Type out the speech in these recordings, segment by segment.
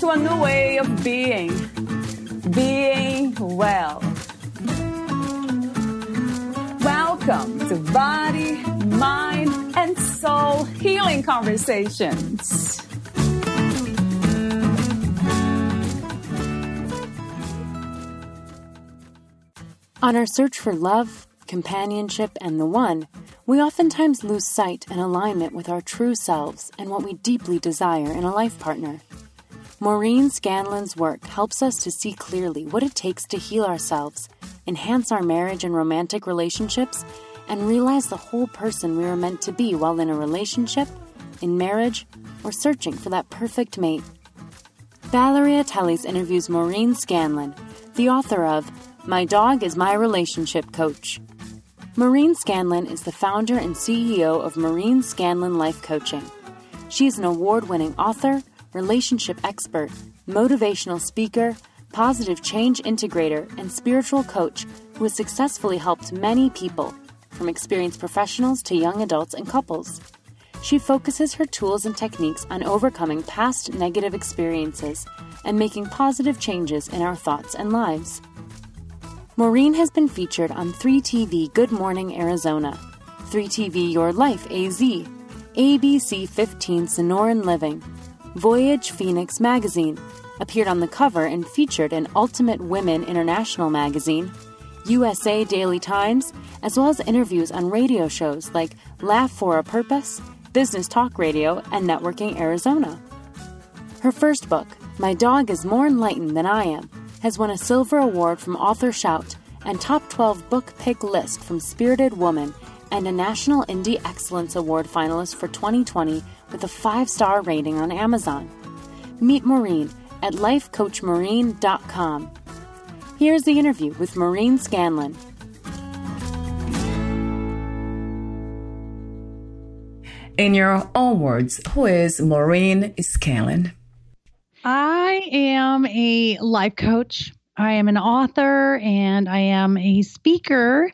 to a new way of being. Being well. Welcome to Body, Mind, and Soul Healing Conversations. On our search for love, companionship, and the one, we oftentimes lose sight and alignment with our true selves and what we deeply desire in a life partner. Maureen Scanlon's work helps us to see clearly what it takes to heal ourselves, enhance our marriage and romantic relationships, and realize the whole person we are meant to be while in a relationship, in marriage, or searching for that perfect mate. Valeria Teles interviews Maureen Scanlon, the author of My Dog is My Relationship Coach. Maureen Scanlon is the founder and CEO of Maureen Scanlon Life Coaching. She is an award winning author relationship expert, motivational speaker, positive change integrator, and spiritual coach who has successfully helped many people, from experienced professionals to young adults and couples. She focuses her tools and techniques on overcoming past negative experiences and making positive changes in our thoughts and lives. Maureen has been featured on 3TV Good Morning Arizona, 3TV Your Life AZ, ABC 15 Sonoran Living, Voyage Phoenix magazine, appeared on the cover and featured in Ultimate Women International magazine, USA Daily Times, as well as interviews on radio shows like Laugh for a Purpose, Business Talk Radio, and Networking Arizona. Her first book, My Dog is More Enlightened Than I Am, has won a Silver Award from Author Shout and Top 12 Book Pick List from Spirited Woman and a National Indie Excellence Award finalist for 2020 with a five star rating on Amazon. Meet Maureen at lifecoachmaureen.com. Here's the interview with Maureen Scanlon. In your own words, who is Maureen Scanlon? I am a life coach. I am an author and I am a speaker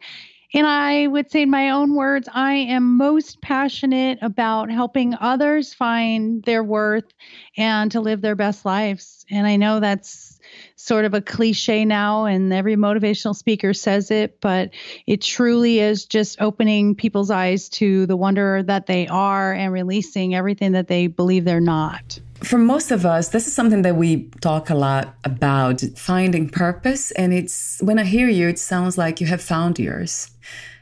and I would say, in my own words, I am most passionate about helping others find their worth and to live their best lives. And I know that's sort of a cliche now, and every motivational speaker says it, but it truly is just opening people's eyes to the wonder that they are and releasing everything that they believe they're not. For most of us, this is something that we talk a lot about finding purpose. And it's when I hear you, it sounds like you have found yours.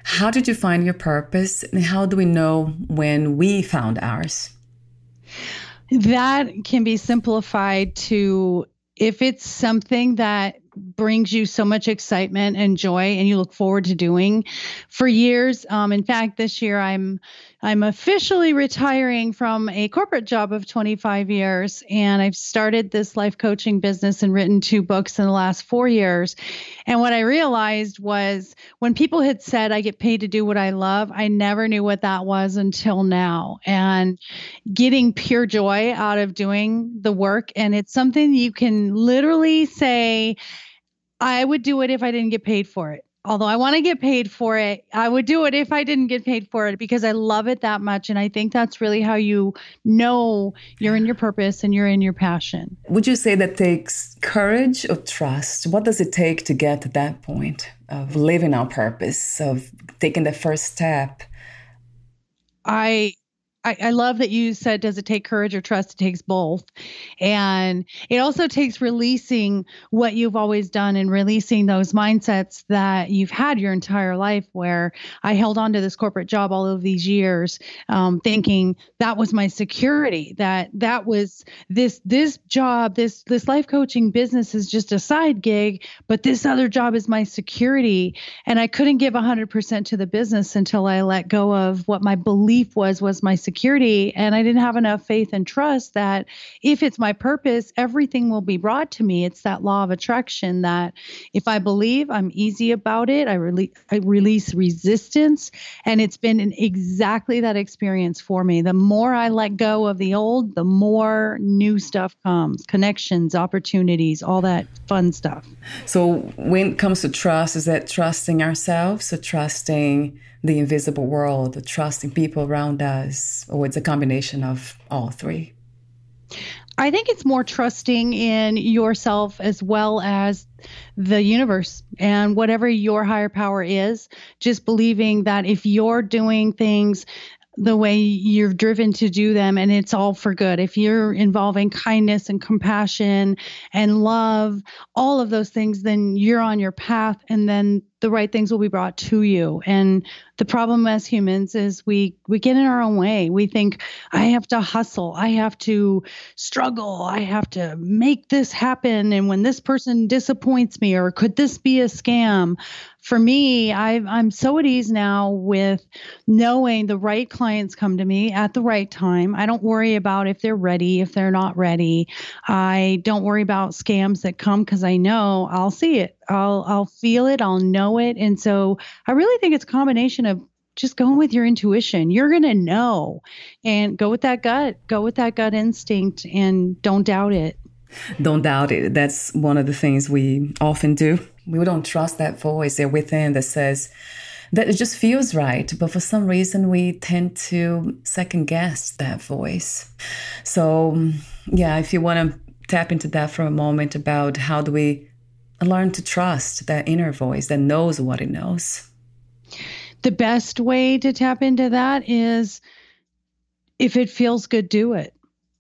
How did you find your purpose? And how do we know when we found ours? That can be simplified to if it's something that brings you so much excitement and joy and you look forward to doing for years um, in fact this year i'm i'm officially retiring from a corporate job of 25 years and i've started this life coaching business and written two books in the last four years and what i realized was when people had said i get paid to do what i love i never knew what that was until now and getting pure joy out of doing the work and it's something you can literally say I would do it if I didn't get paid for it. Although I want to get paid for it, I would do it if I didn't get paid for it because I love it that much. And I think that's really how you know you're in your purpose and you're in your passion. Would you say that takes courage or trust? What does it take to get to that point of living our purpose, of taking the first step? I I, I, love that you said, does it take courage or trust? It takes both. And it also takes releasing what you've always done and releasing those mindsets that you've had your entire life, where I held on to this corporate job all of these years, um, thinking that was my security, that that was this, this job, this, this life coaching business is just a side gig, but this other job is my security. And I couldn't give 100% to the business until I let go of what my belief was, was my security security. And I didn't have enough faith and trust that if it's my purpose, everything will be brought to me. It's that law of attraction that if I believe, I'm easy about it. I, release, I release resistance. And it's been an, exactly that experience for me. The more I let go of the old, the more new stuff comes connections, opportunities, all that fun stuff. So, when it comes to trust, is that trusting ourselves or trusting the invisible world, or trusting people around us, or it's a combination of all three? I think it's more trusting in yourself as well as the universe and whatever your higher power is. Just believing that if you're doing things the way you're driven to do them and it's all for good if you're involving kindness and compassion and love all of those things then you're on your path and then the right things will be brought to you. And the problem as humans is we we get in our own way. We think i have to hustle. I have to struggle. I have to make this happen. And when this person disappoints me or could this be a scam? For me i i'm so at ease now with knowing the right clients come to me at the right time. I don't worry about if they're ready if they're not ready. I don't worry about scams that come because i know i'll see it I'll I'll feel it, I'll know it. And so I really think it's a combination of just going with your intuition. You're going to know and go with that gut, go with that gut instinct and don't doubt it. Don't doubt it. That's one of the things we often do. We don't trust that voice there within that says that it just feels right. But for some reason, we tend to second guess that voice. So, yeah, if you want to tap into that for a moment about how do we learn to trust that inner voice that knows what it knows. The best way to tap into that is if it feels good, do it.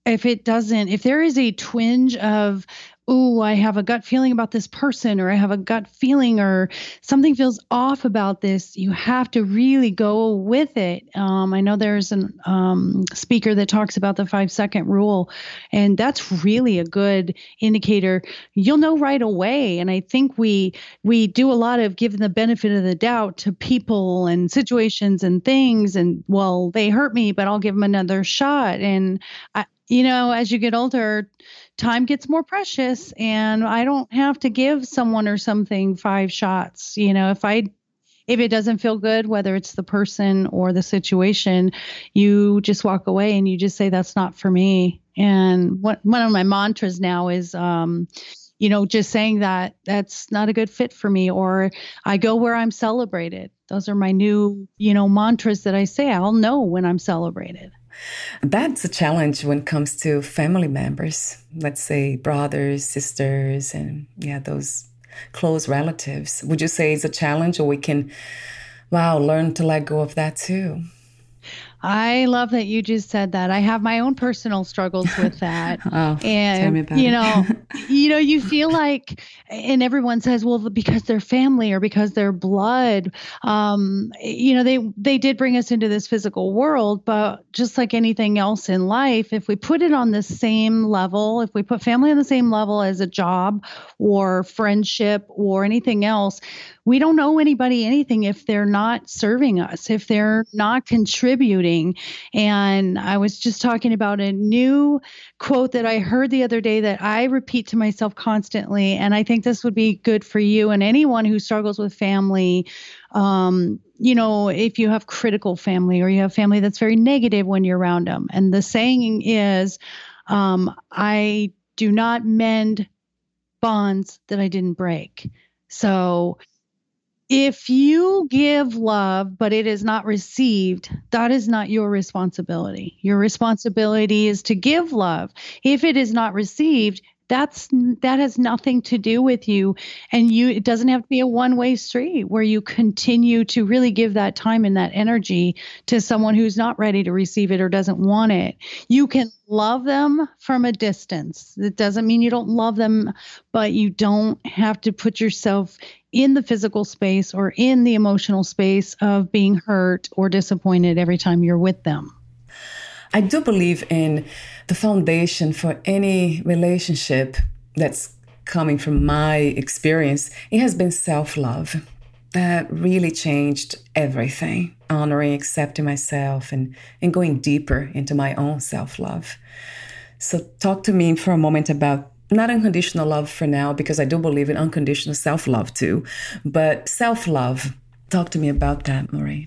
If it doesn't, if there is a twinge of oh, I have a gut feeling about this person, or I have a gut feeling, or something feels off about this, you have to really go with it. Um, I know there's a um, speaker that talks about the five second rule, and that's really a good indicator. You'll know right away. And I think we we do a lot of giving the benefit of the doubt to people and situations and things, and well, they hurt me, but I'll give them another shot. And I, you know, as you get older, time gets more precious and I don't have to give someone or something five shots. You know, if I if it doesn't feel good, whether it's the person or the situation, you just walk away and you just say that's not for me. And what one of my mantras now is um, you know, just saying that that's not a good fit for me or I go where I'm celebrated. Those are my new, you know, mantras that I say. I'll know when I'm celebrated. That's a challenge when it comes to family members, let's say brothers, sisters, and yeah, those close relatives. Would you say it's a challenge or we can, wow, learn to let go of that too? I love that you just said that. I have my own personal struggles with that. oh, and you know, you know, you feel like and everyone says, well, because they're family or because they're blood. Um, you know, they they did bring us into this physical world, but just like anything else in life, if we put it on the same level, if we put family on the same level as a job or friendship or anything else, we don't know anybody anything if they're not serving us, if they're not contributing. And I was just talking about a new quote that I heard the other day that I repeat to myself constantly. And I think this would be good for you and anyone who struggles with family. Um, you know, if you have critical family or you have family that's very negative when you're around them. And the saying is, um, I do not mend bonds that I didn't break. So if you give love but it is not received that is not your responsibility. Your responsibility is to give love. If it is not received that's that has nothing to do with you. And you it doesn't have to be a one way street where you continue to really give that time and that energy to someone who's not ready to receive it or doesn't want it. You can love them from a distance. It doesn't mean you don't love them but you don't have to put yourself in the physical space or in the emotional space of being hurt or disappointed every time you're with them I do believe in the foundation for any relationship that's coming from my experience. It has been self love. that really changed everything, honoring, accepting myself, and, and going deeper into my own self love. So, talk to me for a moment about not unconditional love for now, because I do believe in unconditional self love too, but self love. Talk to me about that, Maureen.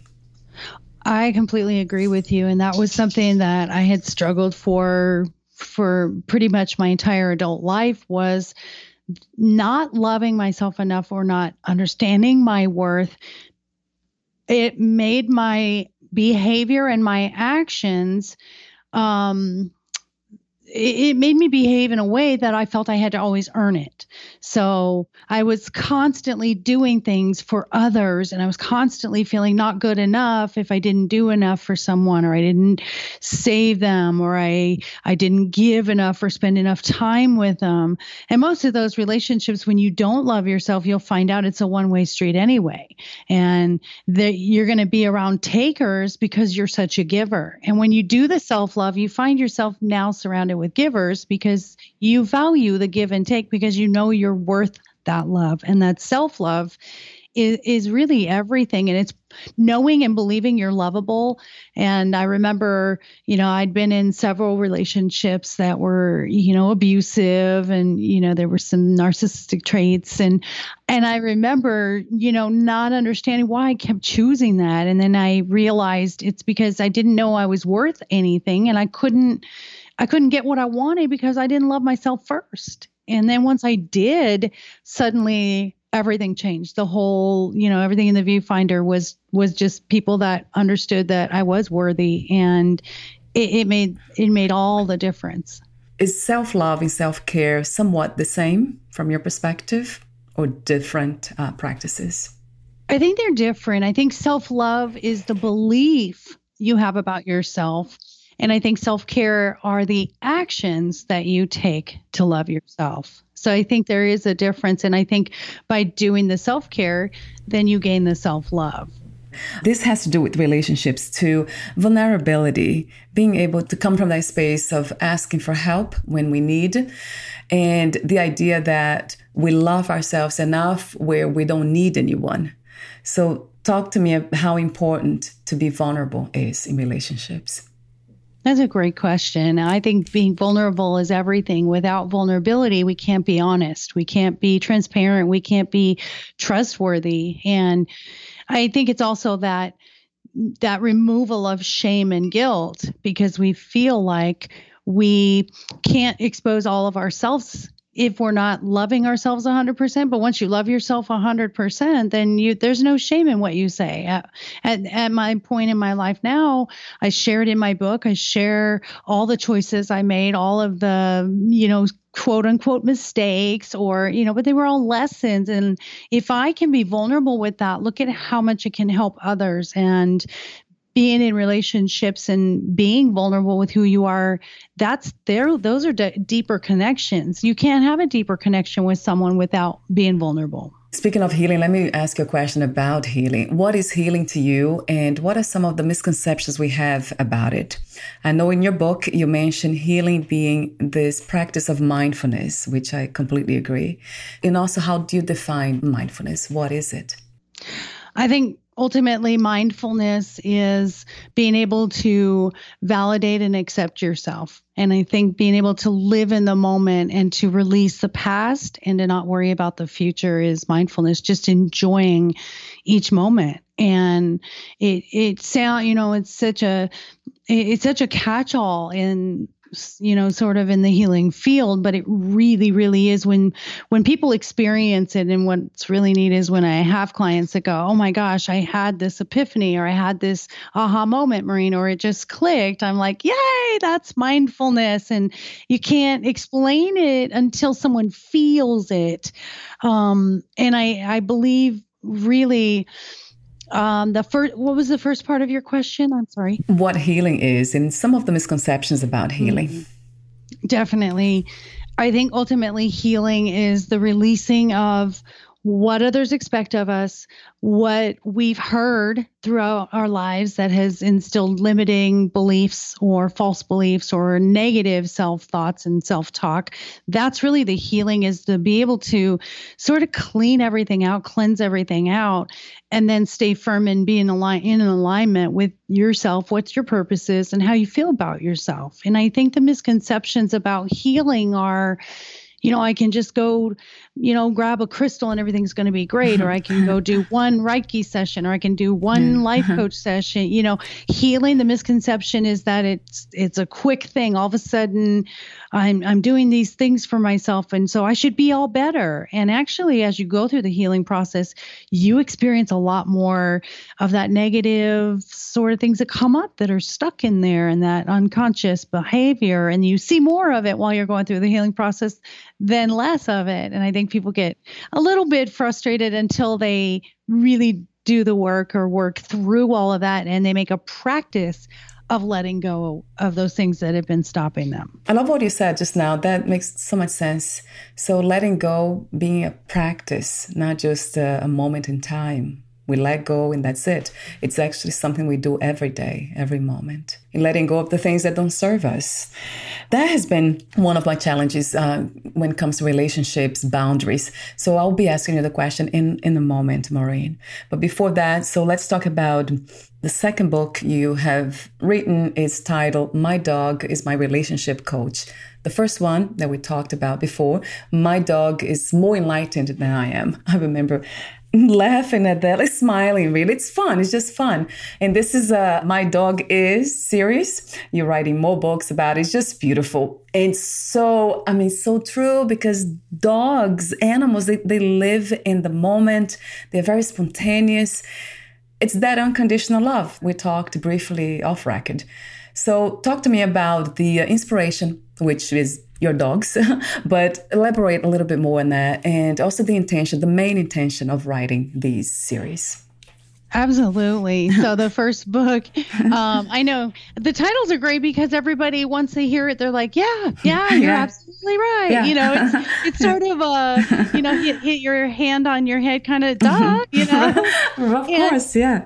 I completely agree with you. And that was something that I had struggled for for pretty much my entire adult life was not loving myself enough or not understanding my worth, it made my behavior and my actions um, it, made me behave in a way that I felt I had to always earn it. So I was constantly doing things for others and I was constantly feeling not good enough if I didn't do enough for someone or I didn't save them or I I didn't give enough or spend enough time with them. And most of those relationships when you don't love yourself, you'll find out it's a one-way street anyway. And that you're going to be around takers because you're such a giver. And when you do the self-love, you find yourself now surrounded with givers because you value the give and take because you know you're worth that love. And that self love is, is really everything. And it's knowing and believing you're lovable. And i remember you know i'd been in several relationships that were you know abusive and you know there were some narcissistic traits. And and i remember you know not understanding why i kept choosing that. And then i realized it's because i didn't know i was worth anything and i couldn't I couldn't get what I wanted because I didn't love myself first. And then once I did, suddenly everything changed. The whole, you know, everything in the viewfinder was was just people that understood that I was worthy and it, it made it made all the difference. Is self-love and self-care somewhat the same from your perspective or different uh, practices? I think they're different. I think self-love is the belief you have about yourself and I think self care are the actions that you take to love yourself. So I think there is a difference. And I think by doing the self care, then you gain the self love. This has to do with relationships too, vulnerability, being able to come from that space of asking for help when we need, and the idea that we love ourselves enough where we don't need anyone. So, talk to me about how important to be vulnerable is in relationships. That's a great question. I think being vulnerable is everything. Without vulnerability, we can't be honest. We can't be transparent. We can't be trustworthy. And I think it's also that that removal of shame and guilt because we feel like we can't expose all of ourselves if we're not loving ourselves 100% but once you love yourself 100% then you there's no shame in what you say. At, at, at my point in my life now i shared in my book i share all the choices i made all of the you know quote unquote mistakes or you know but they were all lessons. And if i can be vulnerable with that look at how much it can help others. And being in relationships and being vulnerable with who you are that's there those are d- deeper connections you can't have a deeper connection with someone without being vulnerable Speaking of healing, let me ask you a question about healing. What is healing to you, and what are some of the misconceptions we have about it? I know in your book you mentioned healing being this practice of mindfulness, which I completely agree. And also, how do you define mindfulness? What is it? I think ultimately mindfulness is being able to validate and accept yourself. And i think being able to live in the moment and to release the past and to not worry about the future is mindfulness just enjoying each moment. And it it sound you know it's such a it's such a catch-all in you know sort of in the healing field but it really really is when when people experience it. And what's really neat is when i have clients that go oh my gosh i had this epiphany or i had this aha moment Maureen or it just clicked. I'm like yay that's mindfulness. And you can't explain it until someone feels it. Um, and i i believe really um, the first, what was the first part of your question? I'm sorry. What healing is, and some of the misconceptions about healing. Mm-hmm. Definitely, I think ultimately healing is the releasing of what others expect of us, what we've heard throughout our lives that has instilled limiting beliefs or false beliefs or negative self thoughts and self talk. That's really the healing is to be able to sort of clean everything out, cleanse everything out, and then stay firm and be in, align- in alignment with yourself, what's your purpose is, and how you feel about yourself. And I think the misconceptions about healing are you know, I can just go, you know, grab a crystal and everything's going to be great. Or I can go do one Reiki session, or I can do one yeah. life uh-huh. coach session. You know, healing. The misconception is that it's it's a quick thing. All of a sudden, I'm I'm doing these things for myself, and so I should be all better. And actually, as you go through the healing process, you experience a lot more of that negative sort of things that come up that are stuck in there, and that unconscious behavior, and you see more of it while you're going through the healing process than less of it. And I think people get a little bit frustrated until they really do the work or work through all of that and they make a practice of letting go of those things that have been stopping them. I love what you said just now. That makes so much sense. So, letting go being a practice, not just a, a moment in time. We let go and that's it. It's actually something we do every day, every moment, in letting go of the things that don't serve us. That has been one of my challenges uh, when it comes to relationships, boundaries. So I'll be asking you the question in, in a moment, Maureen. But before that, so let's talk about the second book you have written is titled My Dog is My Relationship Coach. The first one that we talked about before, My Dog is more enlightened than I am. I remember laughing at that, like smiling. Really, it's fun. It's just fun. And this is a uh, my dog is series. You're writing more books about it. It's just beautiful and so I mean so true because dogs, animals, they, they live in the moment. They're very spontaneous. It's that unconditional love. We talked briefly off record. So talk to me about the uh, inspiration, which is your dogs, but elaborate a little bit more on that and also the intention, the main intention of writing these series. Absolutely. So the first book, um, I know the titles are great because everybody once they hear it, they're like, "Yeah, yeah, you're yeah. absolutely right." Yeah. You know, it's it's sort of a you know hit, hit your hand on your head kind of duh. You know, of and course, yeah.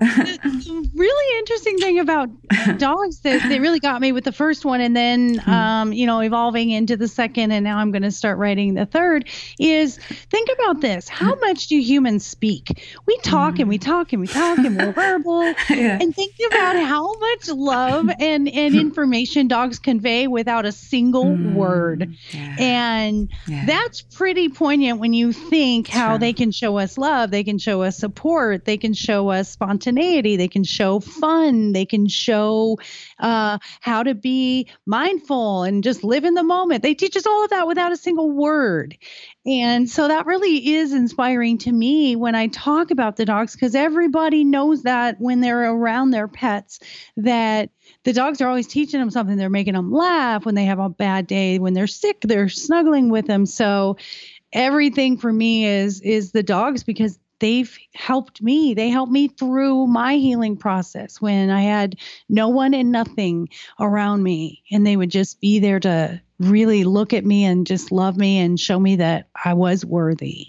really interesting thing about dogs that they really got me with the first one, and then hmm. um, you know evolving into the second, and now I'm going to start writing the third. Is think about this: how much do humans speak? We talk and we talk and we talk and we're verbal. yeah. And think about how much love and, and information dogs convey without a single mm, word. Yeah. And yeah. that's pretty poignant when you think how they can show us love, they can show us support, they can show us spontaneity, they can show fun, they can show uh, how to be mindful and just live in the moment. They teach us all of that without a single word. And so that really is inspiring to me when I talk about the dogs because everybody knows that when they're around their pets that the dogs are always teaching them something. They're making them laugh when they have a bad day. When they're sick, they're snuggling with them. So everything for me is is the dogs because they've helped me. They helped me through my healing process when I had no one and nothing around me and they would just be there to really look at me and just love me and show me that I was worthy.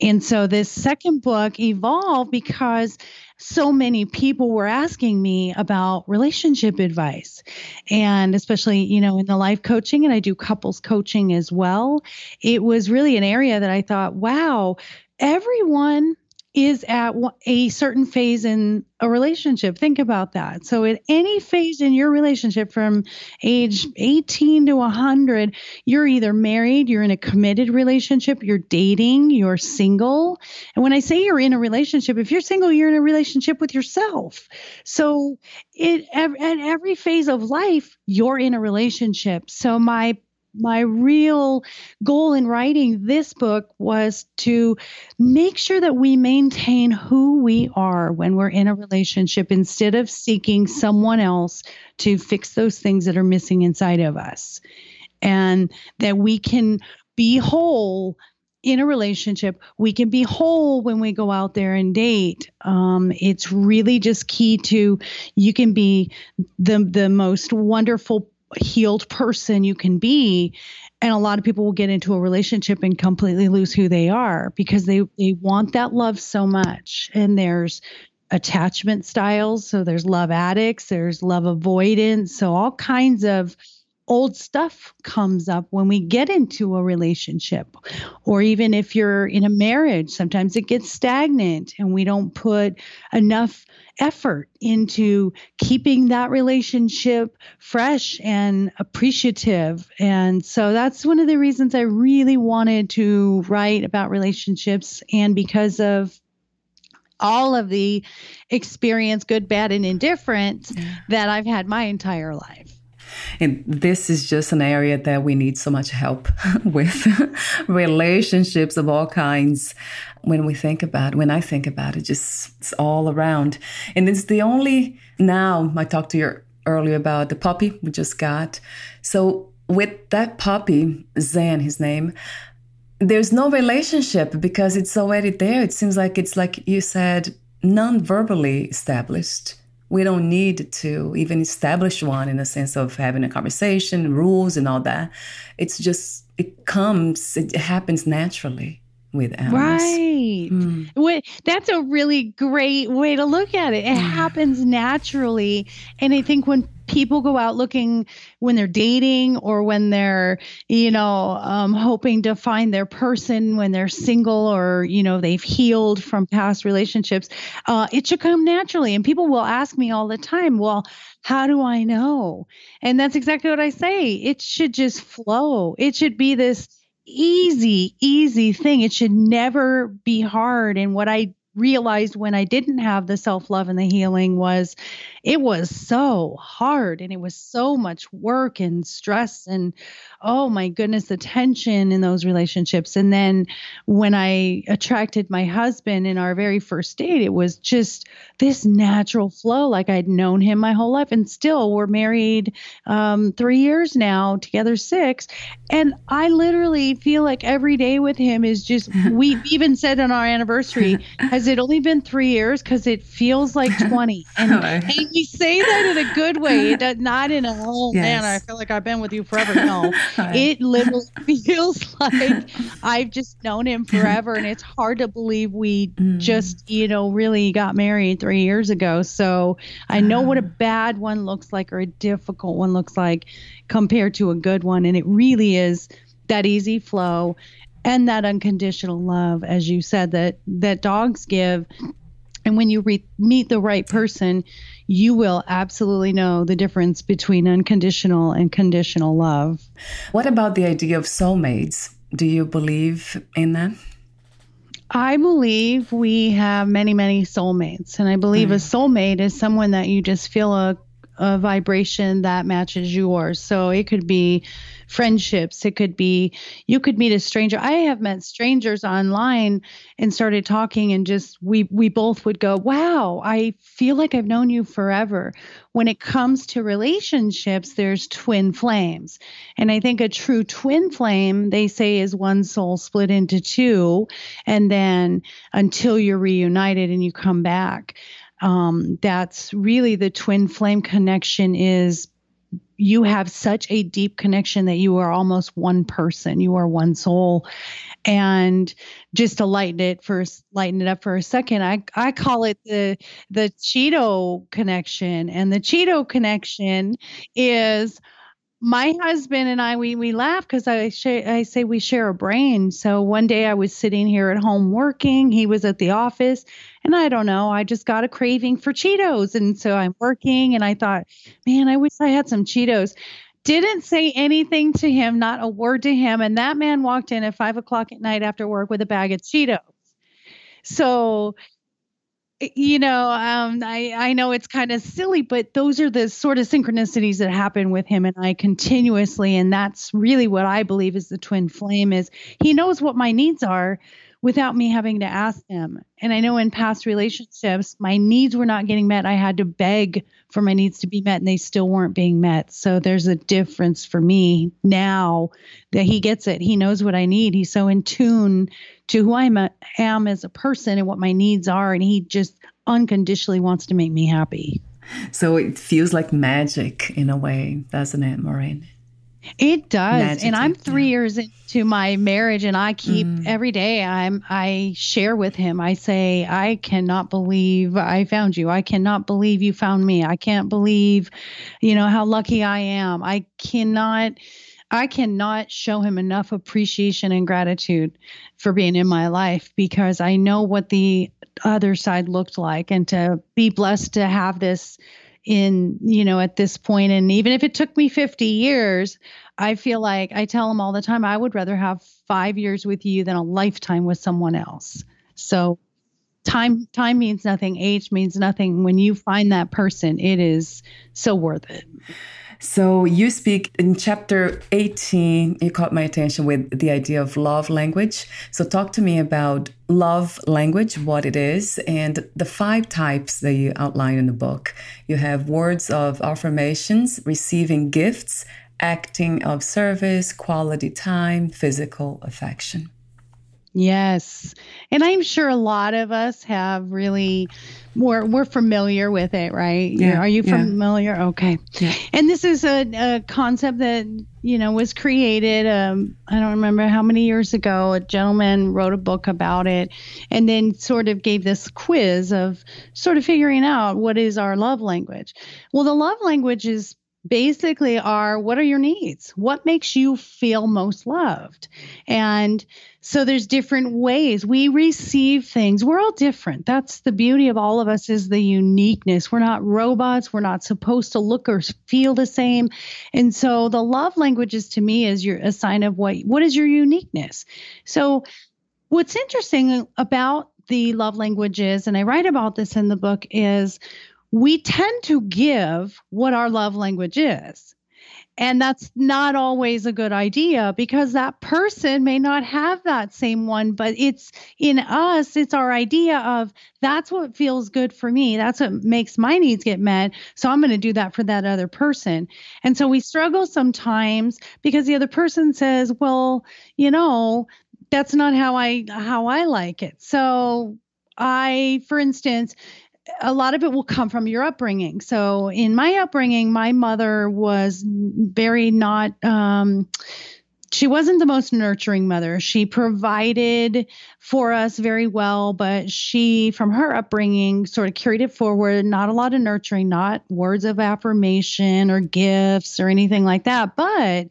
And so this second book evolved because so many people were asking me about relationship advice and especially you know in the life coaching and I do couples coaching as well it was really an area that I thought wow everyone is at a certain phase in a relationship. Think about that. So, at any phase in your relationship from age 18 to 100, you're either married, you're in a committed relationship, you're dating, you're single. And when I say you're in a relationship, if you're single, you're in a relationship with yourself. So, it at every phase of life, you're in a relationship. So, my my real goal in writing this book was to make sure that we maintain who we are when we're in a relationship instead of seeking someone else to fix those things that are missing inside of us. And that we can be whole in a relationship. We can be whole when we go out there and date. Um, it's really just key to you can be the the most wonderful healed person you can be and a lot of people will get into a relationship and completely lose who they are because they they want that love so much. And there's attachment styles. So there's love addicts there's love avoidance. So all kinds of old stuff comes up when we get into a relationship or even if you're in a marriage sometimes it gets stagnant and we don't put enough effort into keeping that relationship fresh and appreciative. And so that's one of the reasons I really wanted to write about relationships and because of all of the experience good bad and indifferent that I've had my entire life and this is just an area that we need so much help with relationships of all kinds. When we think about, when I think about it, just it's all around. And it's the only, now I talked to you earlier about the puppy we just got. So with that puppy, zan his name, there's no relationship because it's already there. It seems like it's like you said, non verbally established we don't need to even establish one in the sense of having a conversation, rules, and all that. It's just, it comes, it happens naturally with animals. Right. Mm. That's a really great way to look at it. It happens naturally. And I think when people go out looking when they're dating or when they're you know um, hoping to find their person when they're single or you know they've healed from past relationships uh, it should come naturally and people will ask me all the time well how do i know and that's exactly what i say it should just flow it should be this easy easy thing. It should never be hard. And what i realized when I didn't have the self love and the healing was it was so hard and it was so much work and stress and oh my goodness, the tension in those relationships. And then when I attracted my husband in our very first date, it was just this natural flow, like I'd known him my whole life. And still, we're married um, three years now, together six. And I literally feel like every day with him is just, we even said on our anniversary, has it only been three years? Because it feels like 20. And, and, we say that in a good way, not in a, oh yes. man, I feel like I've been with you forever. No, it literally feels like I've just known him forever, and it's hard to believe we mm. just, you know, really got married three years ago. So I know what a bad one looks like or a difficult one looks like compared to a good one, and it really is that easy flow and that unconditional love as you said that that dogs give and when you re- meet the right person you will absolutely know the difference between unconditional and conditional love. What about the idea of soulmates? Do you believe in that? I believe we have many, many soulmates. And I believe mm. a soulmate is someone that you just feel a, a vibration that matches yours. So it could be friendships. It could be you could meet a stranger. I have met strangers online and started talking and just we we both would go, "Wow, I feel like I've known you forever." When it comes to relationships, there's twin flames. And I think a true twin flame, they say is one soul split into two and then until you're reunited and you come back. Um, that's really the twin flame connection is you have such a deep connection that you are almost one person. You are one soul. And just to lighten it for lighten it up for a second i i call it the the cheeto connection. And the cheeto connection is my husband and I we we laugh because I sh- I say we share a brain. So one day I was sitting here at home working, he was at the office, and I don't know, I just got a craving for Cheetos, and so I'm working, and I thought, man, I wish I had some Cheetos. Didn't say anything to him, not a word to him, and that man walked in at five o'clock at night after work with a bag of Cheetos. So you know, um, I, I know it's kind of silly, but those are the sort of synchronicities that happen with him and I continuously. And that's really what I believe is the twin flame is he knows what my needs are without me having to ask them. And I know in past relationships, my needs were not getting met. I had to beg for my needs to be met and they still weren't being met. So there's a difference for me now that he gets it. He knows what I need. He's so in tune to who I uh, am as a person and what my needs are. And he just unconditionally wants to make me happy. So it feels like magic in a way, doesn't it, Maureen? It does. Magic and I'm three yeah. years into my marriage and I keep mm. every day I'm I share with him. I say, I cannot believe I found you. I cannot believe you found me. I can't believe, you know, how lucky I am. I cannot I cannot show him enough appreciation and gratitude for being in my life because I know what the other side looked like and to be blessed to have this in you know at this point and even if it took me 50 years i feel like i tell them all the time i would rather have 5 years with you than a lifetime with someone else. So time time means nothing age means nothing. When you find that person it is so worth it so you speak in chapter 18, you caught my attention with the idea of love language. So talk to me about love language, what it is, and the five types that you outline in the book. You have words of affirmations, receiving gifts, acting of service, quality time, physical affection. Yes. And I'm sure a lot of us have really we're we're familiar with it, right? Yeah. Are you familiar? Yeah. Okay. Yeah. And this is a, a concept that, you know, was created um I don't remember how many years ago. A gentleman wrote a book about it and then sort of gave this quiz of sort of figuring out what is our love language. Well, the love language is basically are what are your needs? What makes you feel most loved? And so there's different ways we receive things. We're all different. That's the beauty of all of us is the uniqueness. We're not robots. We're not supposed to look or feel the same. And so the love languages to me is your a sign of what what is your uniqueness. So what's interesting about the love languages and I write about this in the book is we tend to give what our love language is. And that's not always a good idea because that person may not have that same one, but it's in us, it's our idea of that's what feels good for me. That's what makes my needs get met. So I'm going to do that for that other person. And so we struggle sometimes because the other person says, well, you know, that's not how I how I like it. So I, for instance, a lot of it will come from your upbringing. So, in my upbringing, my mother was very not. Um, she wasn't the most nurturing mother. She provided for us very well, but she, from her upbringing, sort of carried it forward. Not a lot of nurturing, not words of affirmation or gifts or anything like that. But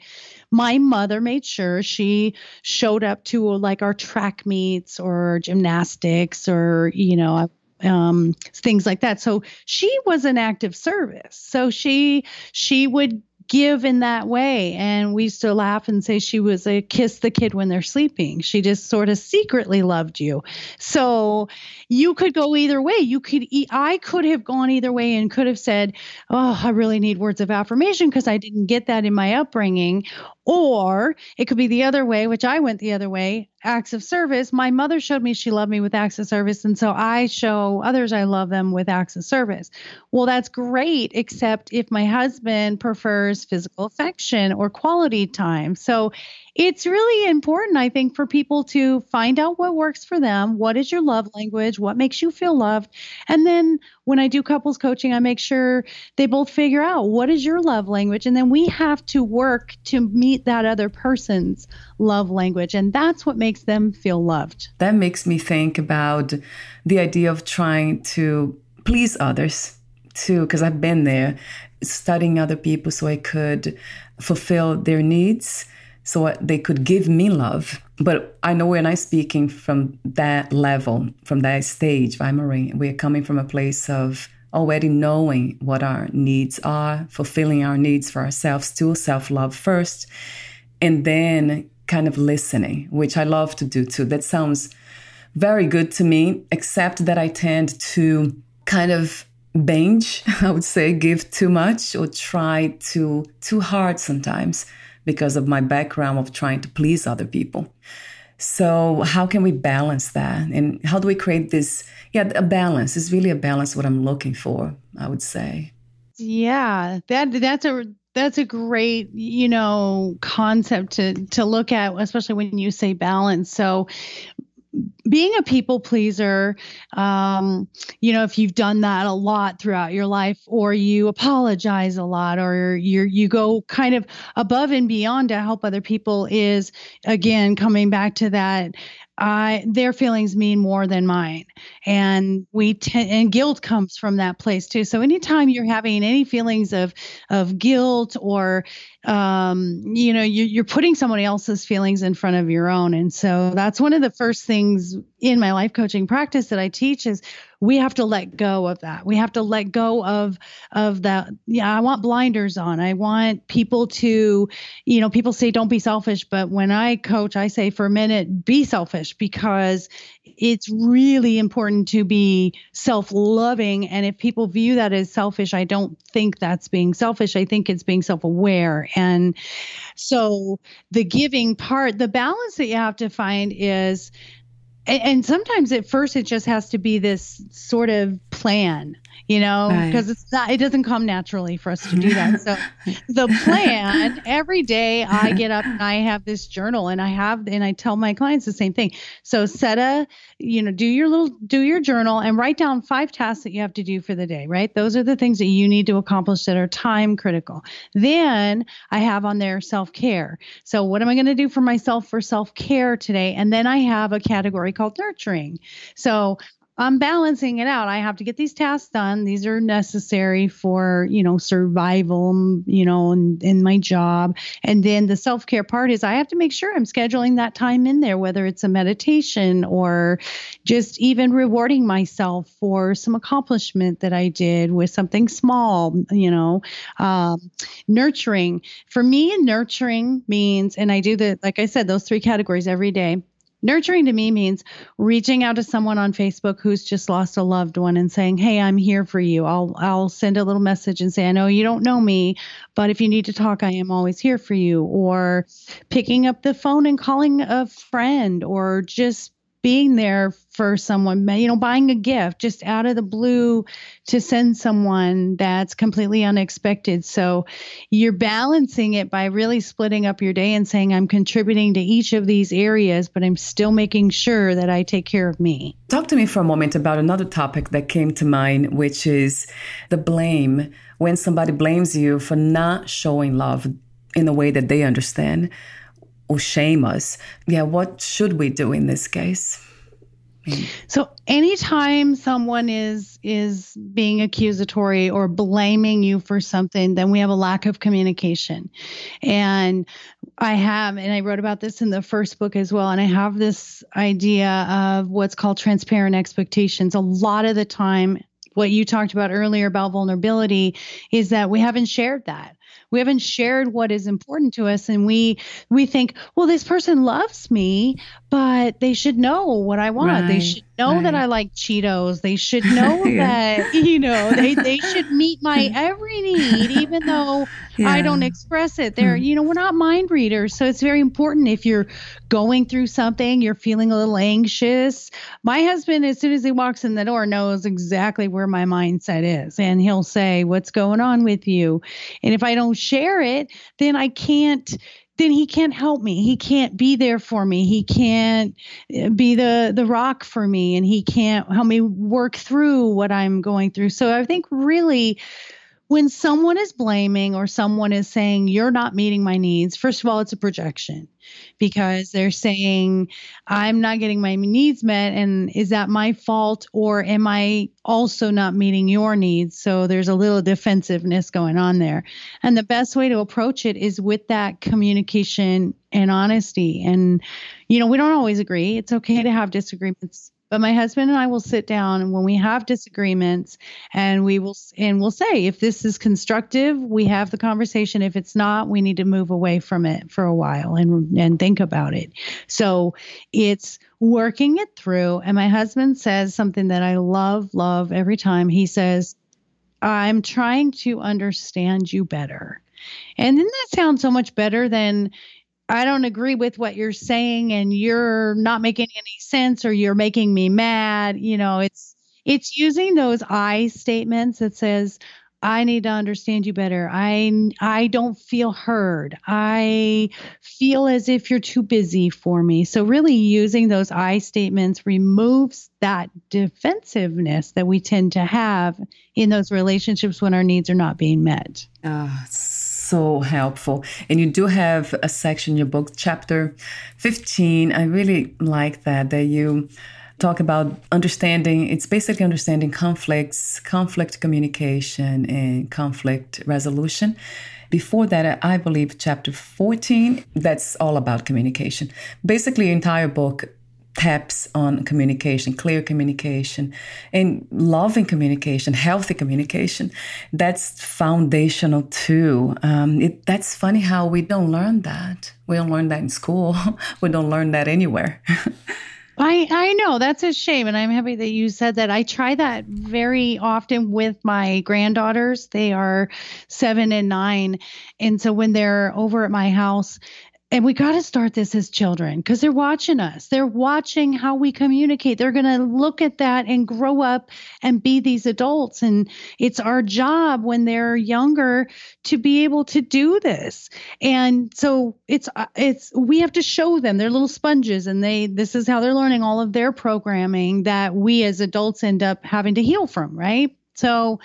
my mother made sure she showed up to like our track meets or gymnastics or, you know, um, things like that. So she was an active service. So she she would give in that way. And we used to laugh and say she was a kiss the kid when they're sleeping. She just sort of secretly loved you. So you could go either way. You could, I could have gone either way and could have said, Oh, I really need words of affirmation because I didn't get that in my upbringing. Or it could be the other way, which I went the other way acts of service. My mother showed me she loved me with acts of service. And so I show others I love them with acts of service. Well, that's great, except if my husband prefers physical affection or quality time. So it's really important, I think, for people to find out what works for them. What is your love language? What makes you feel loved? And then when I do couples coaching, I make sure they both figure out what is your love language. And then we have to work to meet that other person's love language. And that's what makes them feel loved. That makes me think about the idea of trying to please others too, because I've been there studying other people so I could fulfill their needs so they could give me love. But I know we're not speaking from that level, from that stage, by Marie. We're coming from a place of already knowing what our needs are, fulfilling our needs for ourselves, to self love first, and then kind of listening, which I love to do too. That sounds very good to me, except that I tend to kind of binge, I would say, give too much or try to too hard sometimes because of my background of trying to please other people. So how can we balance that? And how do we create this? Yeah, a balance is really a balance what I'm looking for, I would say. Yeah, that that's a that's a great, you know, concept to to look at, especially when you say balance. So being a people pleaser, um, you know, if you've done that a lot throughout your life, or you apologize a lot, or you you go kind of above and beyond to help other people, is again coming back to that I their feelings mean more than mine, and we t- and guilt comes from that place too. So anytime you're having any feelings of of guilt or um, you know you, you're putting somebody else's feelings in front of your own, and so that's one of the first things in my life coaching practice that I teach is we have to let go of that. We have to let go of of that. Yeah, I want blinders on. I want people to, you know, people say don't be selfish, but when I coach, I say for a minute be selfish because it's really important to be self-loving and if people view that as selfish, I don't think that's being selfish. I think it's being self-aware. And so the giving part, the balance that you have to find is and, sometimes at first it just has to be this sort of plan you know, because right. it's not, it doesn't come naturally for us to do that. So the plan every day I get up and I have this journal and I have, and I tell my clients the same thing. So set a, you know, do your little, do your journal and write down five tasks that you have to do for the day, right? Those are the things that you need to accomplish that are time critical. Then I have on there self care. So what am I going to do for myself for self care today? And then I have a category called nurturing. So I'm balancing it out. I have to get these tasks done. These are necessary for, you know, survival, you know, in, in my job. And then the self care part is I have to make sure I'm scheduling that time in there, whether it's a meditation or just even rewarding myself for some accomplishment that I did with something small, you know, um, nurturing. For me, nurturing means, and I do the, like I said, those three categories every day Nurturing to me means reaching out to someone on Facebook who's just lost a loved one and saying, "Hey, I'm here for you. I'll I'll send a little message and say, I know you don't know me, but if you need to talk, I am always here for you." Or picking up the phone and calling a friend or just being there for someone, you know, buying a gift just out of the blue to send someone that's completely unexpected. So you're balancing it by really splitting up your day and saying, I'm contributing to each of these areas, but I'm still making sure that I take care of me. Talk to me for a moment about another topic that came to mind, which is the blame. When somebody blames you for not showing love in a way that they understand or shame us. Yeah, what should we do in this case? So anytime someone is is being accusatory or blaming you for something, then we have a lack of communication. And I have and I wrote about this in the first book as well and I have this idea of what's called transparent expectations. A lot of the time what you talked about earlier about vulnerability is that we haven't shared that we haven't shared what is important to us and we we think well this person loves me but they should know what i want right, they should know right. that i like cheetos they should know yeah. that you know they they should meet my every need even though yeah. i don't express it they're hmm. you know we're not mind readers so it's very important if you're going through something you're feeling a little anxious my husband as soon as he walks in the door knows exactly where my mindset is and he'll say what's going on with you and if i don't share it, then I can't then he can't help me. He can't be there for me. He can't eh, be the the rock for me and he can't help me work through what I'm going through. So I think really when someone is blaming or someone is saying you're not meeting my needs, first of all, it's a projection because they're saying I'm not getting my needs met. And is that my fault or am I also not meeting your needs? So there's a little defensiveness going on there. And the best way to approach it is with that communication and honesty. And, you know, we don't always agree. It's okay to have disagreements but my husband and I will sit down and when we have disagreements and we will and we'll say if this is constructive, we have the conversation. If it's not, we need to move away from it for a while and and think about it. So it's working it through and my husband says something that I love love every time. He says, "I'm trying to understand you better." And then that sounds so much better than I don't agree with what you're saying and you're not making any sense or you're making me mad. You know, it's it's using those I statements that says, I need to understand you better. I I don't feel heard. I feel as if you're too busy for me. So really using those I statements removes that defensiveness that we tend to have in those relationships when our needs are not being met. Ah, so helpful. And you do have a section in your book, chapter 15. I really like that that you talk about understanding it's basically understanding conflicts conflict communication and conflict resolution before that i believe chapter 14 that's all about communication basically entire book taps on communication, clear communication, and loving communication, healthy communication. That's foundational too. Um, it, that's funny how we don't learn that. We don't learn that in school. we don't learn that anywhere. I I know that's a shame, and I'm happy that you said that. I try that very often with my granddaughters. They are seven and nine, and so when they're over at my house, and we got to start this as children because they're watching us. They're watching how we communicate. They're going to look at that and grow up and be these adults. And it's our job when they're younger to be able to do this. And so it's uh, it's we have to show them they're little sponges, and they this is how they're learning all of their programming that we as adults end up having to heal from, right? So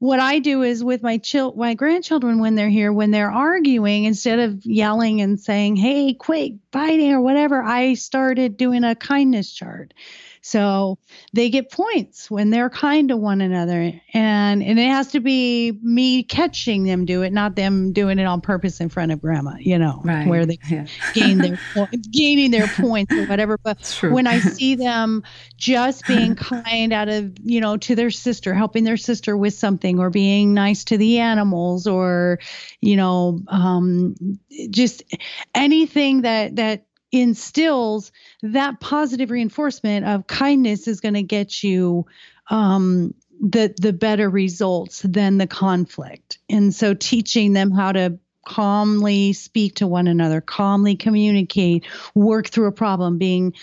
what I do is with my chil- my grandchildren when they're here, when they're arguing, instead of yelling and saying, "Hey, quick, fighting" or whatever, I started doing a kindness chart. So they get points when they're kind to one another. And and it has to be me catching them do it, not them doing it on purpose in front of grandma, you know, right. where they yeah. gain their gaining their points or whatever. But when I see them just being kind out of, you know, to their sister, helping their sister with something or being nice to the animals or, you know, um, just anything that that instills that positive reinforcement of kindness is going to get you um, the the better results than the conflict. And so teaching them how to calmly speak to one another, calmly communicate, work through a problem, being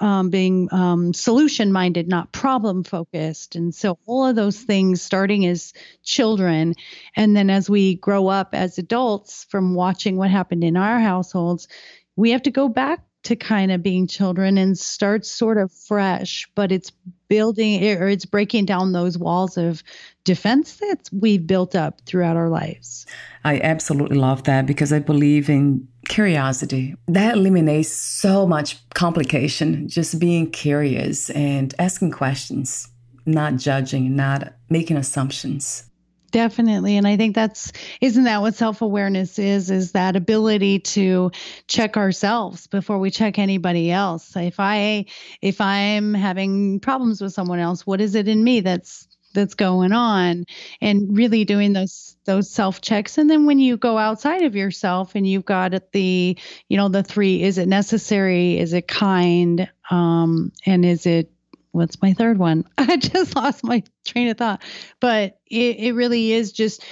um, being um, solution minded, not problem focused. And so, all of those things starting as children. And then, as we grow up as adults from watching what happened in our households, we have to go back to kind of being children and start sort of fresh, but it's building or it's breaking down those walls of defense that we've built up throughout our lives. I absolutely love that because I believe in curiosity. That eliminates so much complication, just being curious and asking questions, not judging, not making assumptions. Definitely. And I think that's, isn't that what self awareness is? Is that ability to check ourselves before we check anybody else. If I, if I'm having problems with someone else, what is it in me that's, that's going on and really doing those those self checks and then when you go outside of yourself and you've got the you know the three is it necessary is it kind um and is it what's my third one? I just lost my train of thought. But it, it really is just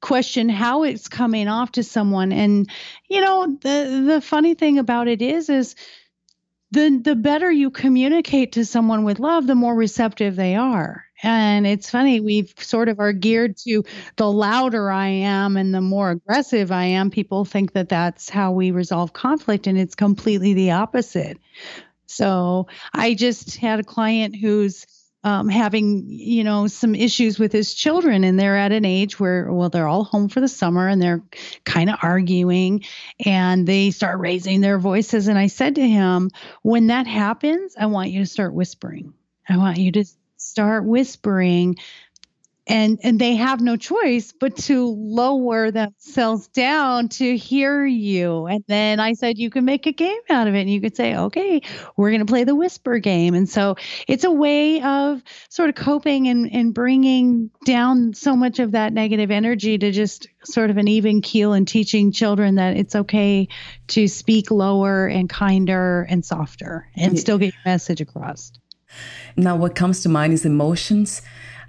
question how it's coming off to someone. And you know, the the funny thing about it is is the the better you communicate to someone with love, the more receptive they are. And it's funny, we've sort of are geared to the louder I am and the more aggressive I am, people think that that's how we resolve conflict. And it's completely the opposite. So I just had a client who's um, having you know some issues with his children and they're at an age where well they're all home for the summer and they're kind of arguing and they start raising their voices. And i said to him when that happens i want you to start whispering. I want you to start whispering and and they have no choice but to lower themselves down to hear you. And then i said you can make a game out of it. And you could say okay we're going to play the whisper game. And so it's a way of sort of coping and and bringing down so much of that negative energy to just sort of an even keel and teaching children that it's okay to speak lower and kinder and softer and still get your message across. Now what comes to mind is emotions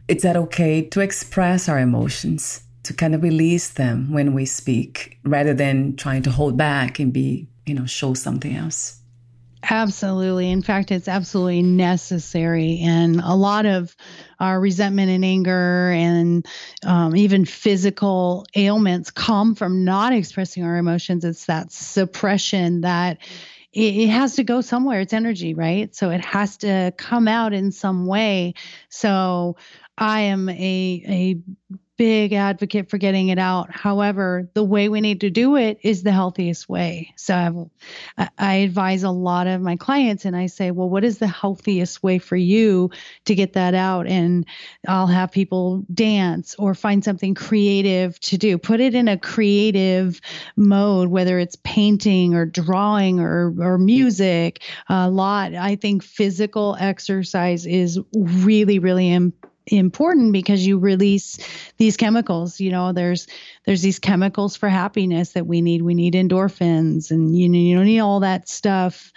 is that okay to express our emotions, to kind of release them when we speak, rather than trying to hold back and be, you know, show something else? Absolutely. In fact, it's absolutely necessary. And a lot of our resentment and anger and um, even physical ailments come from not expressing our emotions. It's that suppression that it, it has to go somewhere. It's energy, right? So it has to come out in some way. So I am a a big advocate for getting it out. However, the way we need to do it is the healthiest way. So I've, I advise a lot of my clients and I say, well, what is the healthiest way for you to get that out? And I'll have people dance or find something creative to do. Put it in a creative mode, whether it's painting or drawing or, or music. A lot. I think physical exercise is really, really important important because you release these chemicals you know there's there's these chemicals for happiness that we need. We need endorphins and you know you don't need all that stuff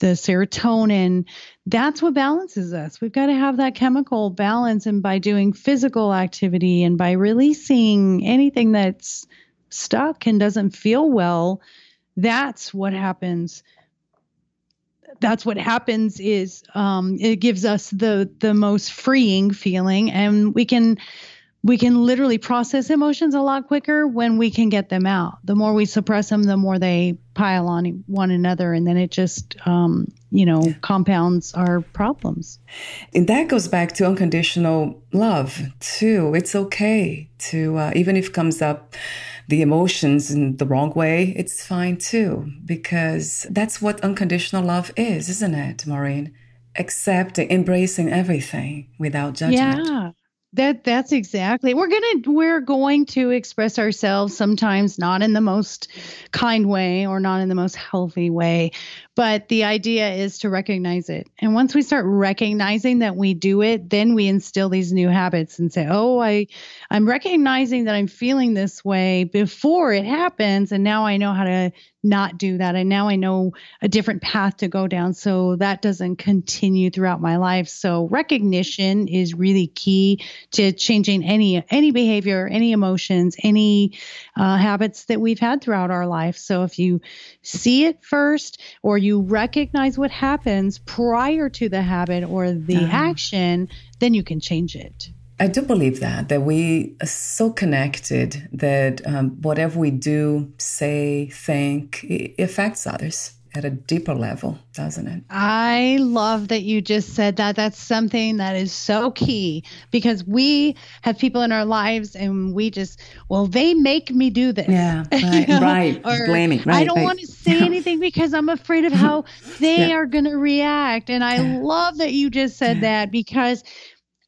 the serotonin. That's what balances us. We've got to have that chemical balance and by doing physical activity and by releasing anything that's stuck and doesn't feel well that's what happens that's what happens is um, it gives us the the most freeing feeling and we can we can literally process emotions a lot quicker when we can get them out the more we suppress them the more they pile on one another and then it just um, you know yeah. compounds our problems and that goes back to unconditional love too it's okay to uh, even if it comes up the emotions in the wrong way, it's fine too, because that's what unconditional love is, isn't it, Maureen? Accepting, embracing everything without judgment. Yeah. That that's exactly. We're going to we're going to express ourselves sometimes not in the most kind way or not in the most healthy way, but the idea is to recognize it. And once we start recognizing that we do it, then we instill these new habits and say, "Oh, I I'm recognizing that I'm feeling this way before it happens and now I know how to not do that. And now I know a different path to go down so that doesn't continue throughout my life. So recognition is really key to changing any any behavior, any emotions, any uh, habits that we've had throughout our life. So if you see it first or you recognize what happens prior to the habit or the uh-huh. action, then you can change it. I do believe that that we are so connected that um, whatever we do, say, think, affects others at a deeper level, doesn't it? I love that you just said that. That's something that is so key because we have people in our lives and we just, well, they make me do this. Yeah, right, you know? right. Or, Blaming. Right, I don't right. want to say anything because I'm afraid of how they yeah. are going to react. And I yeah. love that you just said yeah. that because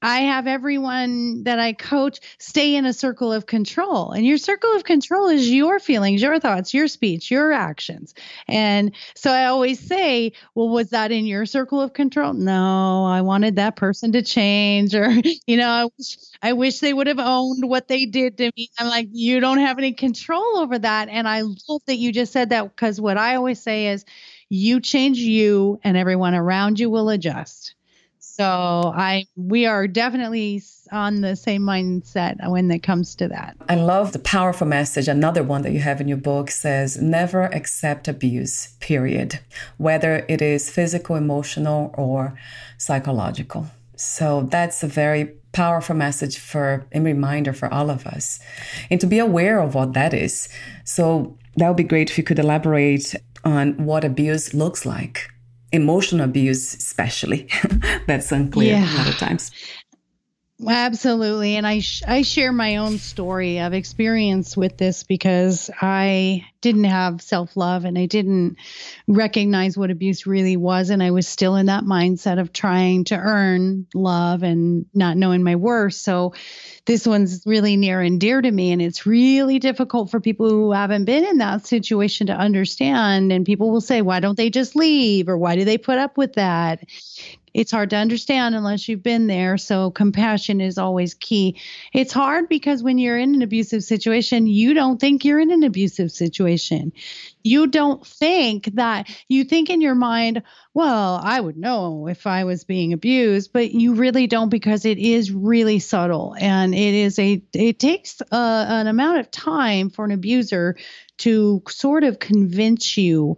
I have everyone that I coach stay in a circle of control. And your circle of control is your feelings, your thoughts, your speech, your actions. And so I always say, well, was that in your circle of control? No, I wanted that person to change. Or, you know, I wish, I wish they would have owned what they did to me. I'm like, you don't have any control over that. And I love that you just said that because what I always say is, you change you and everyone around you will adjust. So I we are definitely on the same mindset when it comes to that. I love the powerful message. Another one that you have in your book says never accept abuse, period, whether it is physical, emotional, or psychological. So that's a very powerful message for a reminder for all of us and to be aware of what that is. So that would be great if you could elaborate on what abuse looks like emotional abuse, especially. That's unclear yeah. a lot of times. Absolutely. And I, sh- I share my own story of experience with this because I didn't have self love and I didn't recognize what abuse really was. And I was still in that mindset of trying to earn love and not knowing my worth. So this one's really near and dear to me. And it's really difficult for people who haven't been in that situation to understand. And people will say, why don't they just leave? Or why do they put up with that? It's hard to understand unless you've been there. So compassion is always key. It's hard because when you're in an abusive situation, you don't think you're in an abusive situation. You don't think that you think in your mind, well, I would know if I was being abused, but you really don't because it is really subtle and it is a it takes a, an amount of time for an abuser to sort of convince you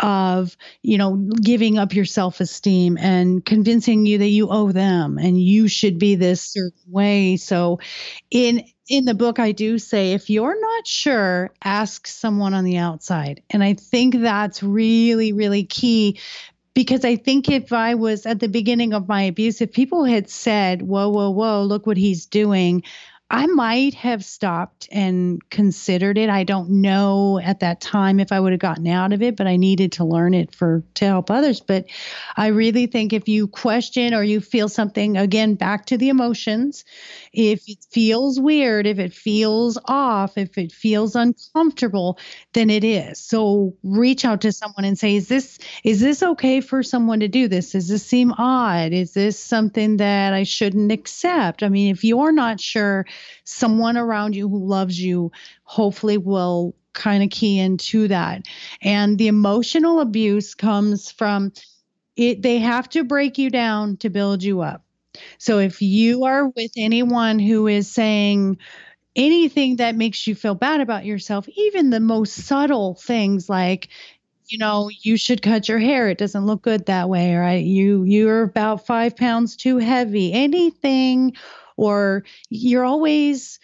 of, you know, giving up your self esteem and convincing you that you owe them and you should be this certain way. So, in in the book, I do say if you're not sure, ask someone on the outside. And I think that's really, really key because I think if I was at the beginning of my abuse, if people had said, whoa, whoa, whoa, look what he's doing, I might have stopped and considered it. I don't know at that time if I would have gotten out of it, but I needed to learn it for to help others. But I really think if you question or you feel something, again, back to the emotions, if it feels weird, if it feels off, if it feels uncomfortable, then it is. So reach out to someone and say, is this is this okay for someone to do this? Does this seem odd? Is this something that I shouldn't accept? I mean, if you're not sure, someone around you who loves you hopefully will kind of key into that. And the emotional abuse comes from it they have to break you down to build you up. So if you are with anyone who is saying anything that makes you feel bad about yourself, even the most subtle things like you know you should cut your hair. It doesn't look good that way right? You you're about five pounds too heavy. Anything or you're always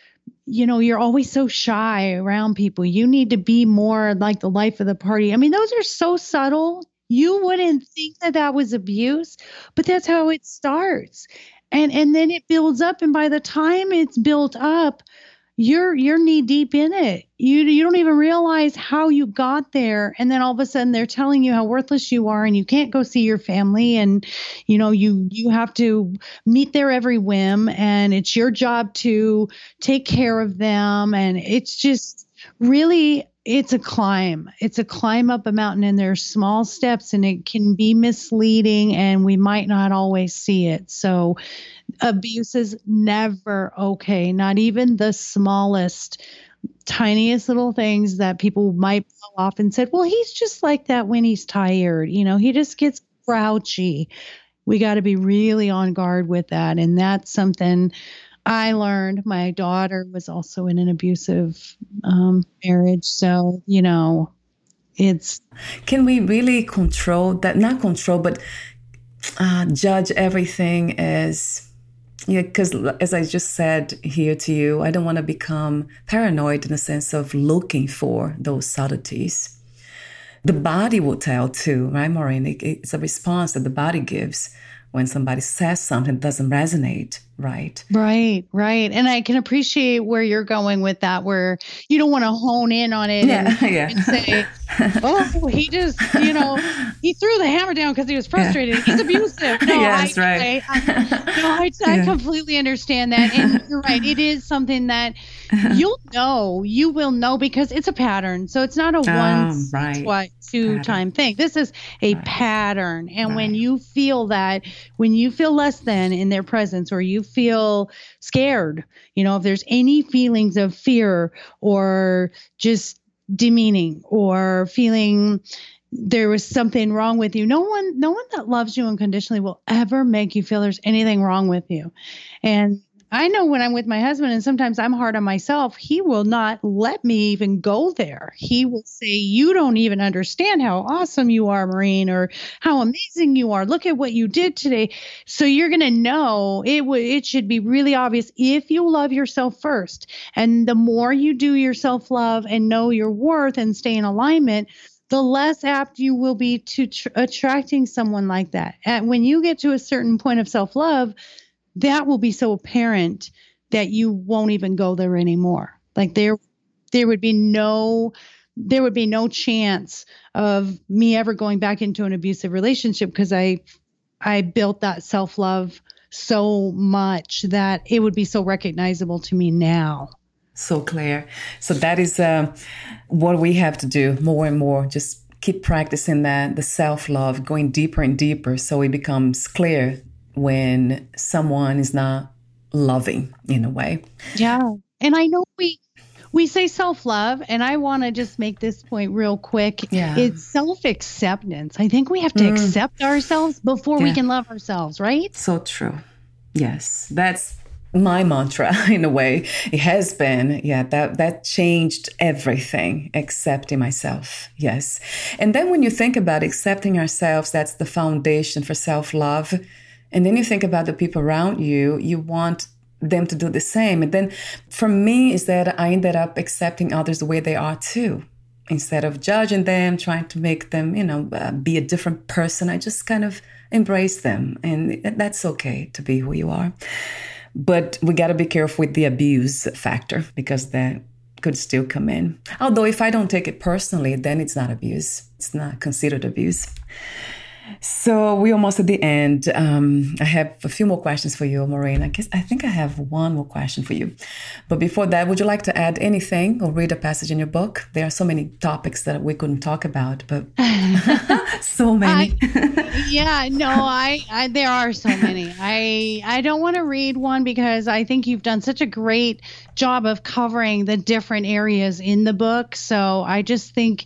you know you're always so shy around people. You need to be more like the life of the party. I mean those are so subtle you wouldn't think that that was abuse but that's how it starts and and then it builds up and by the time it's built up you're you're knee deep in it. You you don't even realize how you got there and then all of a sudden they're telling you how worthless you are and you can't go see your family and you know you you have to meet their every whim and it's your job to take care of them and it's just really it's a climb. It's a climb up a mountain, and there's small steps, and it can be misleading, and we might not always see it. So, abuse is never okay, not even the smallest, tiniest little things that people might blow off and said, Well, he's just like that when he's tired. You know, he just gets grouchy. We got to be really on guard with that. And that's something I learned my daughter was also in an abusive um, marriage. So, you know, it's. Can we really control that? Not control, but uh, judge everything as. Yeah, because as I just said here to you, I don't want to become paranoid in the sense of looking for those subtleties. The body will tell too, right, Maureen? It's a response that the body gives when somebody says something that doesn't resonate right right right and i can appreciate where you're going with that where you don't want to hone in on it yeah, and, yeah. and say oh he just you know he threw the hammer down because he was frustrated yeah. he's abusive no yes, I, right. I, I, no, I, I yeah. completely understand that and you're right it is something that you'll know you will know because it's a pattern so it's not a um, once right. twice two pattern. time thing this is a right. pattern and right. when you feel that when you feel less than in their presence or you feel scared, you know, if there's any feelings of fear or just demeaning or feeling there was something wrong with you. No one, no one that loves you unconditionally will ever make you feel there's anything wrong with you. And I know when I'm with my husband and sometimes I'm hard on myself, he will not let me even go there. He mm-hmm. will say, You don't even understand how awesome you are, Maureen, or how amazing you are. Look at what you did today. So you're going to know it it should be really obvious if you love yourself first. And the more you do your self-love and know your worth and stay in alignment, the less apt you will be to tr- attracting someone like that. And when you get to a certain point of self-love, that will be so apparent that you won't even go there anymore. Like there there would be no there would be no chance of me ever going back into an abusive relationship because I I built that self-love so much that it would be so recognizable to me now. So clear. So that is uh, what we have to do more and more. Just keep practicing that the self-love, going deeper and deeper, so it becomes clear when someone is not loving in a way. Yeah. And I know we we say self-love and I want to just make this point real quick. Yeah. It's self-acceptance. I think we have to mm. accept ourselves before yeah. we can love ourselves, right? So true. Yes. That's my mantra in a way. It has been, yeah, that that changed everything, accepting myself. Yes. And then when you think about accepting ourselves, that's the foundation for self-love. And then you think about the people around you, you want them to do the same. And then for me is that I ended up accepting others the way they are too. Instead of judging them, trying to make them, you know, uh, be a different person, I just kind of embrace them. And that's okay to be who you are. But we got to be careful with the abuse factor because that could still come in. Although, if I don't take it personally, then it's not abuse, it's not considered abuse. So we're almost at the end. Um, I have a few more questions for you, Maureen. I guess I think I have one more question for you. But before that, would you like to add anything or read a passage in your book? There are so many topics that we couldn't talk about, but so many. I, yeah, no, I, I there are so many. I I don't want to read one because I think you've done such a great job of covering the different areas in the book. So I just think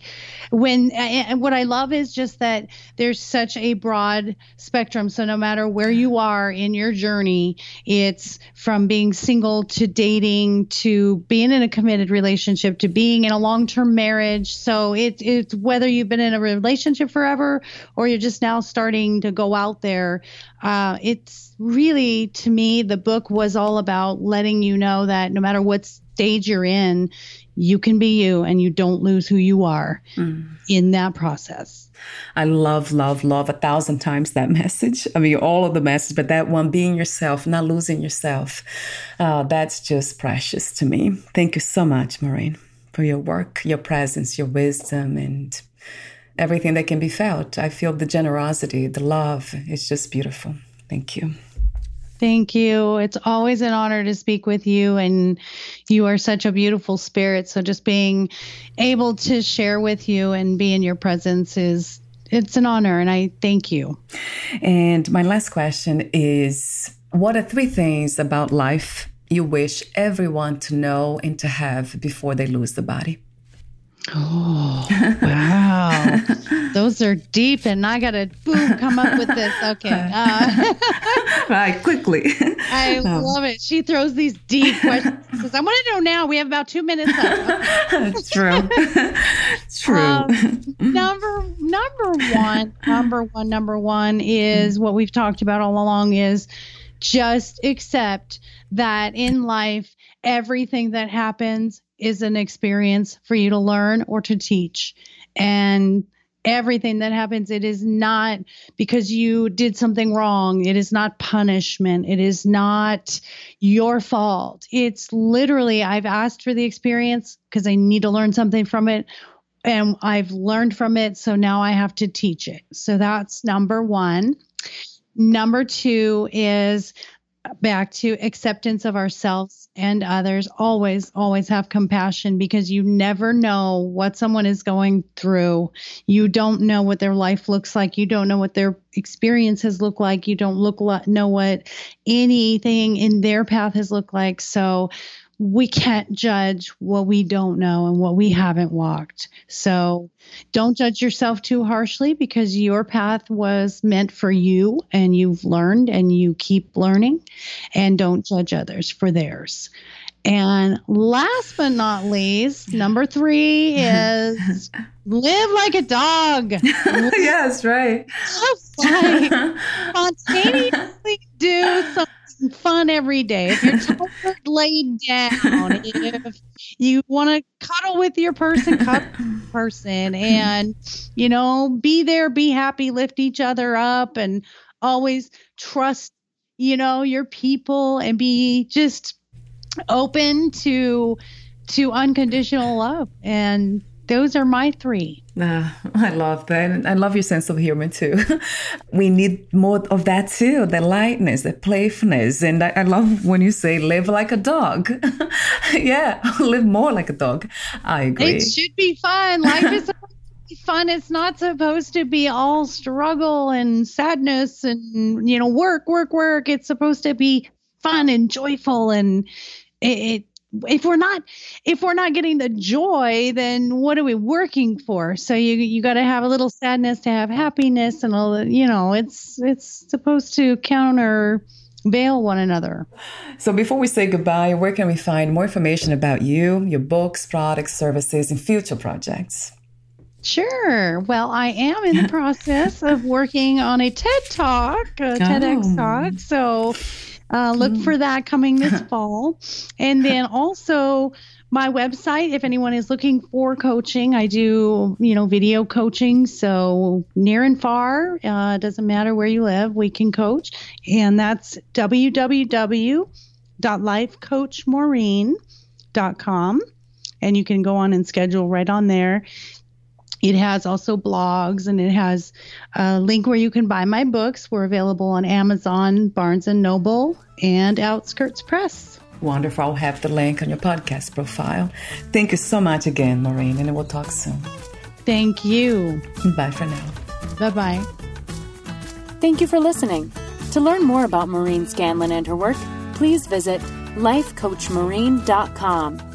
when and what I love is just that there's such a broad spectrum. So no matter where you are in your journey, it's from being single to dating to being in a committed relationship to being in a long-term marriage. So it, it's whether you've been in a relationship forever or you're just now starting to go out there. Uh, it's really to me the book was all about letting you know that no matter what stage you're in, you can be you and you don't lose who you are mm. in that process. I love, love, love a thousand times that message. I mean, all of the message, but that one being yourself, not losing yourself, uh, that's just precious to me. Thank you so much, Maureen, for your work, your presence, your wisdom, and everything that can be felt. I feel the generosity, the love. It's just beautiful. Thank you. Thank you. It's always an honor to speak with you, and you are such a beautiful spirit. So just being able to share with you and be in your presence is it's an honor, and I thank you. And my last question is: What are three things about life you wish everyone to know and to have before they lose the body? Oh, wow. Those are deep, and I got to boom come up with this. Okay. Uh, right, quickly. I um, love it. She throws these deep questions I want to know now. We have about two minutes left. That's True. It's True. Um, number number one, number one, number one is what we've talked about all along is just accept that in life everything that happens is an experience for you to learn or to teach. And everything that happens, it is not because you did something wrong. It is not punishment. It is not your fault. It's literally, I've asked for the experience because I need to learn something from it. And I've learned from it. So now I have to teach it. So that's number one. Number two is back to acceptance of ourselves and others always always have compassion because you never know what someone is going through. You don't know what their life looks like. You don't know what their experiences look like. You don't look know what anything in their path has looked like. So we can't judge what we don't know and what we haven't walked. So don't judge yourself too harshly because your path was meant for you and you've learned and you keep learning. And don't judge others for theirs. And last but not least, number three is live like a dog. yes, right. spontaneously do something fun every day. If you're tired, laid down. If you want to cuddle with your person, cuddle with person, and you know, be there, be happy, lift each other up, and always trust, you know, your people, and be just open to to unconditional love and those are my three. Uh, I love that. I love your sense of humor too. we need more of that too the lightness, the playfulness. And I, I love when you say live like a dog. yeah, live more like a dog. I agree. It should be fun. Life is fun. It's not supposed to be all struggle and sadness and, you know, work, work, work. It's supposed to be fun and joyful and it, it if we're not if we're not getting the joy then what are we working for so you you got to have a little sadness to have happiness and all the, you know it's it's supposed to counter veil one another. So before we say goodbye, where can we find more information about you, your books, products, services, and future projects? Sure. Well, I am in the process of working on a TED Talk, a oh. TEDx talk. So uh, look mm. for that coming this fall. And then also my website, if anyone is looking for coaching, I do, you know, video coaching. So near and far, uh, doesn't matter where you live, we can coach. And that's www.lifecoachmaureen.com. And you can go on and schedule right on there. It has also blogs and it has a link where you can buy my books. We're available on Amazon, Barnes and Noble, and Outskirts Press. Wonderful. I'll have the link on your podcast profile. Thank you so much again, Maureen, and we'll talk soon. Thank you. Bye for now. Bye bye. Thank you for listening. To learn more about Maureen Scanlon and her work, please visit lifecoachmaureen.com.